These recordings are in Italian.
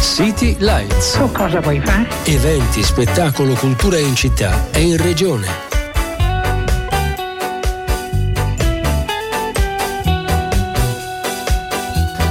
City Lights. Tu cosa vuoi fare? Eventi, spettacolo, cultura in città e in regione.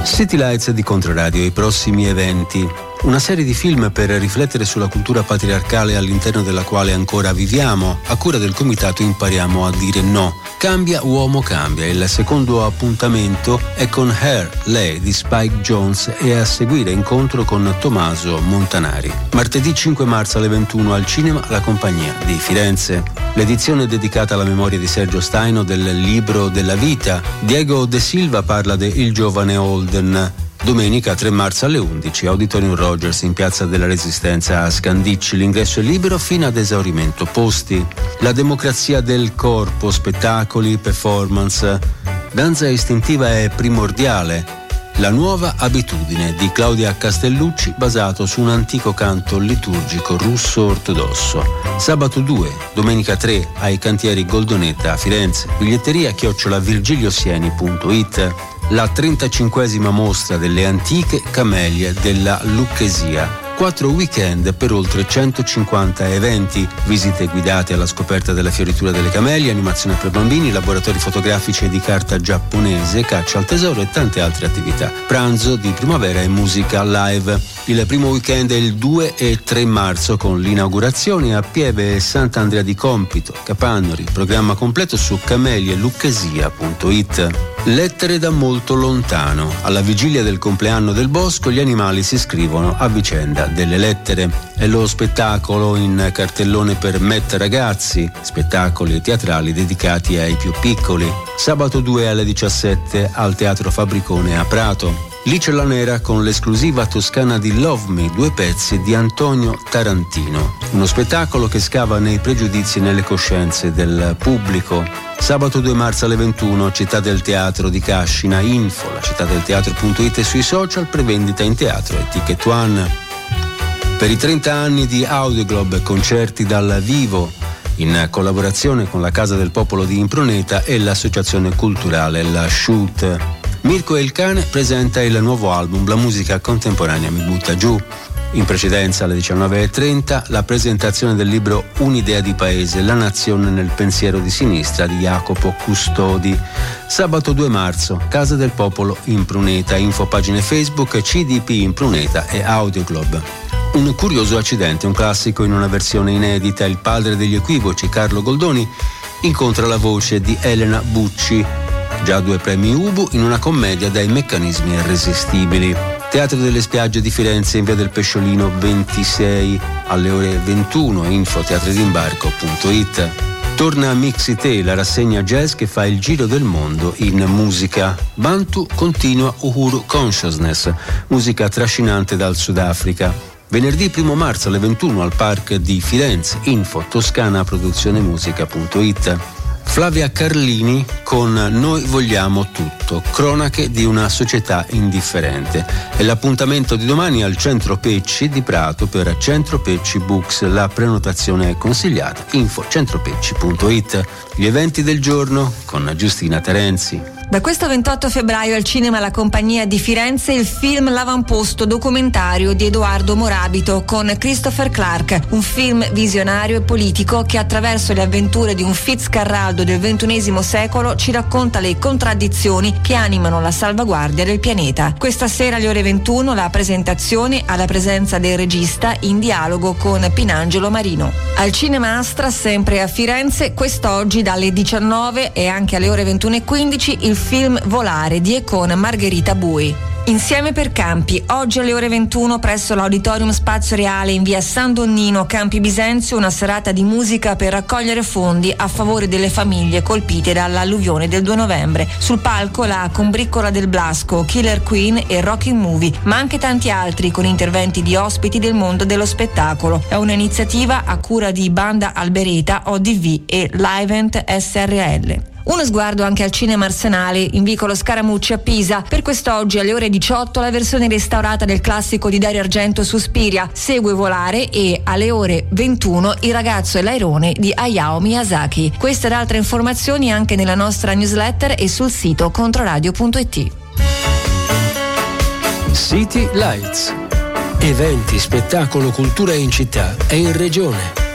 City Lights di Controradio, i prossimi eventi. Una serie di film per riflettere sulla cultura patriarcale all'interno della quale ancora viviamo. A cura del comitato impariamo a dire no. Cambia uomo cambia. Il secondo appuntamento è con Her, lei di Spike Jones e a seguire incontro con Tommaso Montanari. Martedì 5 marzo alle 21 al cinema La Compagnia di Firenze. L'edizione è dedicata alla memoria di Sergio Staino del libro della vita. Diego De Silva parla de Il giovane Holden. Domenica 3 marzo alle 11, Auditorium Rogers in Piazza della Resistenza a Scandicci. L'ingresso è libero fino ad esaurimento posti. La democrazia del corpo, spettacoli, performance. Danza istintiva è primordiale. La nuova abitudine di Claudia Castellucci basato su un antico canto liturgico russo ortodosso. Sabato 2, domenica 3 ai cantieri Goldonetta a Firenze. Biglietteria chiocciolavirgiliosieni.it la 35esima mostra delle antiche camelie della Lucchesia. Quattro weekend per oltre 150 eventi, visite guidate alla scoperta della fioritura delle camelie, animazione per bambini, laboratori fotografici e di carta giapponese, caccia al tesoro e tante altre attività. Pranzo di primavera e musica live. Il primo weekend è il 2 e 3 marzo con l'inaugurazione a Pieve e Sant'Andrea di Compito, Capannori, programma completo su camelielucchesia.it. Lettere da molto lontano. Alla vigilia del compleanno del bosco gli animali si scrivono a vicenda delle lettere. È lo spettacolo in cartellone per Met Ragazzi, spettacoli teatrali dedicati ai più piccoli. Sabato 2 alle 17 al Teatro Fabricone a Prato. Lice la Nera con l'esclusiva toscana di Love Me, due pezzi di Antonio Tarantino. Uno spettacolo che scava nei pregiudizi e nelle coscienze del pubblico. Sabato 2 marzo alle 21, Città del Teatro di Cascina, info, la città e sui social, prevendita in teatro e Ticket One. Per i 30 anni di Audioglobe, concerti dal vivo, in collaborazione con la Casa del Popolo di Improneta e l'associazione culturale La Shoot. Mirko e il cane presenta il nuovo album La musica contemporanea mi butta giù. In precedenza alle 19.30 la presentazione del libro Un'idea di paese, la nazione nel pensiero di sinistra di Jacopo Custodi. Sabato 2 marzo, Casa del Popolo Impruneta, info pagine Facebook, CDP Impruneta e Audioclub. Un curioso accidente, un classico in una versione inedita, il padre degli equivoci, Carlo Goldoni, incontra la voce di Elena Bucci, già due premi Ubu in una commedia dai meccanismi irresistibili. Teatro delle spiagge di Firenze in via del Pesciolino 26 alle ore 21, info teatridimbarco.it. Torna a Mixite, la rassegna jazz che fa il giro del mondo in musica. Bantu continua Uhuru Consciousness, musica trascinante dal Sudafrica. Venerdì 1 marzo alle 21 al Park di Firenze, info toscanaproduzionemusica.it. Flavia Carlini con Noi vogliamo tutto, cronache di una società indifferente. È l'appuntamento di domani al Centro Pecci di Prato per Centro Pecci Books. La prenotazione è consigliata. Info centropecci.it. Gli eventi del giorno con Giustina Terenzi. Da questo 28 febbraio al cinema La Compagnia di Firenze il film L'avamposto documentario di Edoardo Morabito con Christopher Clark, un film visionario e politico che attraverso le avventure di un Fitzcarraldo del XXI secolo ci racconta le contraddizioni che animano la salvaguardia del pianeta. Questa sera alle ore 21 la presentazione alla presenza del regista in dialogo con Pinangelo Marino. Al cinema Astra, sempre a Firenze, quest'oggi dalle 19 e anche alle ore 21.15 il film Volare di e con Margherita Bui. Insieme per Campi, oggi alle ore 21 presso l'Auditorium Spazio Reale in via San Donnino, Campi Bisenzio, una serata di musica per raccogliere fondi a favore delle famiglie colpite dall'alluvione del 2 novembre. Sul palco la Combriccola del Blasco, Killer Queen e Rocking Movie, ma anche tanti altri con interventi di ospiti del mondo dello spettacolo. È un'iniziativa a cura di Banda Albereta, ODV e Livent SRL. Uno sguardo anche al cinema Arsenale in vicolo Scaramucci a Pisa. Per quest'oggi alle ore 18 la versione restaurata del classico di Dario Argento Suspiria segue volare e alle ore 21 il ragazzo e l'airone di Hayao Miyazaki. Queste ed altre informazioni anche nella nostra newsletter e sul sito controradio.it. City Lights Eventi, spettacolo, cultura in città e in regione.